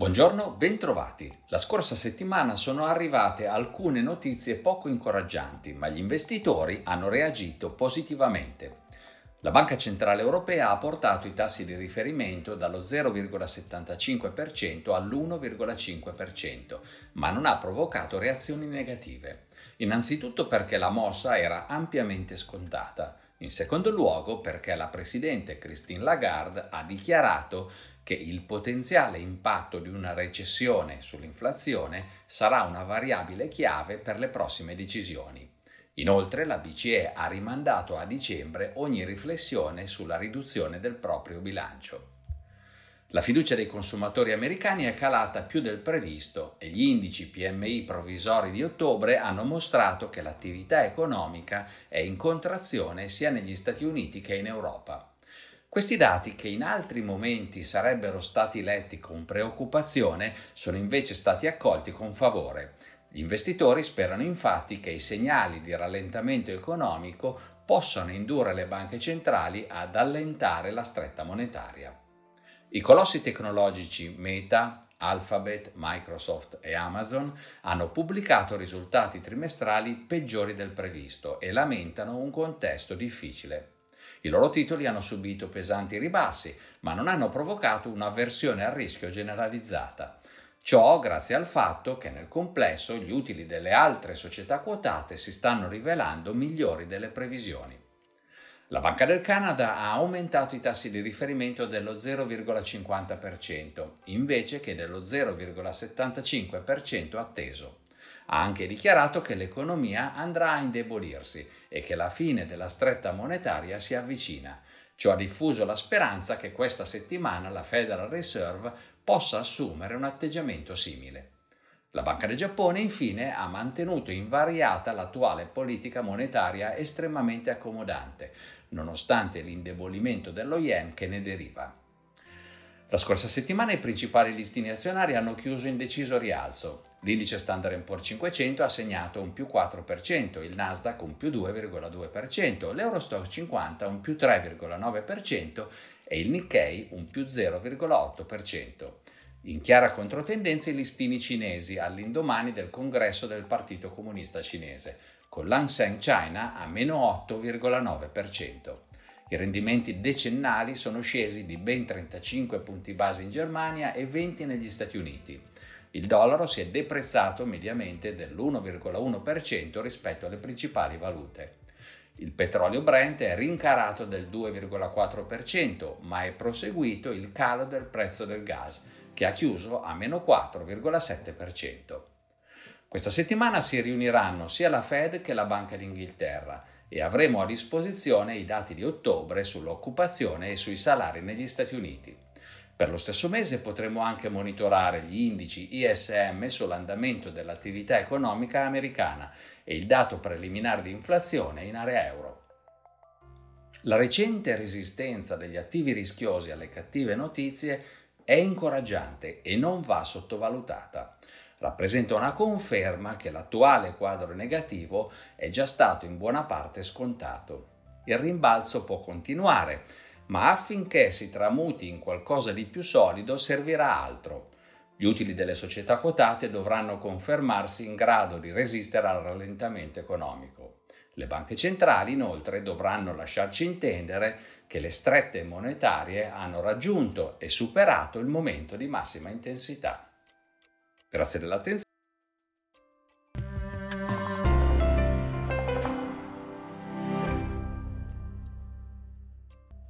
Buongiorno, bentrovati. La scorsa settimana sono arrivate alcune notizie poco incoraggianti, ma gli investitori hanno reagito positivamente. La Banca Centrale Europea ha portato i tassi di riferimento dallo 0,75% all'1,5%, ma non ha provocato reazioni negative. Innanzitutto perché la mossa era ampiamente scontata. In secondo luogo perché la Presidente Christine Lagarde ha dichiarato che il potenziale impatto di una recessione sull'inflazione sarà una variabile chiave per le prossime decisioni. Inoltre la BCE ha rimandato a dicembre ogni riflessione sulla riduzione del proprio bilancio. La fiducia dei consumatori americani è calata più del previsto e gli indici PMI provvisori di ottobre hanno mostrato che l'attività economica è in contrazione sia negli Stati Uniti che in Europa. Questi dati, che in altri momenti sarebbero stati letti con preoccupazione, sono invece stati accolti con favore. Gli investitori sperano infatti che i segnali di rallentamento economico possano indurre le banche centrali ad allentare la stretta monetaria. I colossi tecnologici Meta, Alphabet, Microsoft e Amazon hanno pubblicato risultati trimestrali peggiori del previsto e lamentano un contesto difficile. I loro titoli hanno subito pesanti ribassi, ma non hanno provocato un'avversione al rischio generalizzata. Ciò grazie al fatto che nel complesso gli utili delle altre società quotate si stanno rivelando migliori delle previsioni. La Banca del Canada ha aumentato i tassi di riferimento dello 0,50% invece che dello 0,75% atteso. Ha anche dichiarato che l'economia andrà a indebolirsi e che la fine della stretta monetaria si avvicina. Ciò ha diffuso la speranza che questa settimana la Federal Reserve possa assumere un atteggiamento simile. La Banca del Giappone infine ha mantenuto invariata l'attuale politica monetaria estremamente accomodante, nonostante l'indebolimento dello yen che ne deriva. La scorsa settimana i principali listini azionari hanno chiuso in deciso rialzo. L'indice Standard Poor's 500 ha segnato un più 4%, il Nasdaq un più 2,2%, l'Eurostock 50 un più 3,9% e il Nikkei un più 0,8%. In chiara controtendenza i listini cinesi all'indomani del congresso del Partito Comunista Cinese, con l'Hang China a meno 8,9%. I rendimenti decennali sono scesi di ben 35 punti base in Germania e 20 negli Stati Uniti. Il dollaro si è deprezzato mediamente dell'1,1% rispetto alle principali valute. Il petrolio Brent è rincarato del 2,4%, ma è proseguito il calo del prezzo del gas, che ha chiuso a meno 4,7%. Questa settimana si riuniranno sia la Fed che la Banca d'Inghilterra e avremo a disposizione i dati di ottobre sull'occupazione e sui salari negli Stati Uniti. Per lo stesso mese potremo anche monitorare gli indici ISM sull'andamento dell'attività economica americana e il dato preliminare di inflazione in area euro. La recente resistenza degli attivi rischiosi alle cattive notizie è incoraggiante e non va sottovalutata. Rappresenta una conferma che l'attuale quadro negativo è già stato in buona parte scontato. Il rimbalzo può continuare, ma affinché si tramuti in qualcosa di più solido servirà altro. Gli utili delle società quotate dovranno confermarsi in grado di resistere al rallentamento economico. Le banche centrali inoltre dovranno lasciarci intendere che le strette monetarie hanno raggiunto e superato il momento di massima intensità. Grazie dell'attenzione.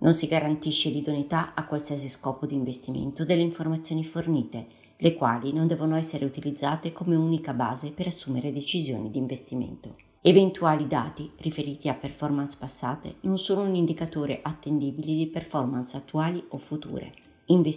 Non si garantisce l'idoneità a qualsiasi scopo di investimento delle informazioni fornite, le quali non devono essere utilizzate come unica base per assumere decisioni di investimento. Eventuali dati riferiti a performance passate non sono un indicatore attendibile di performance attuali o future. Investi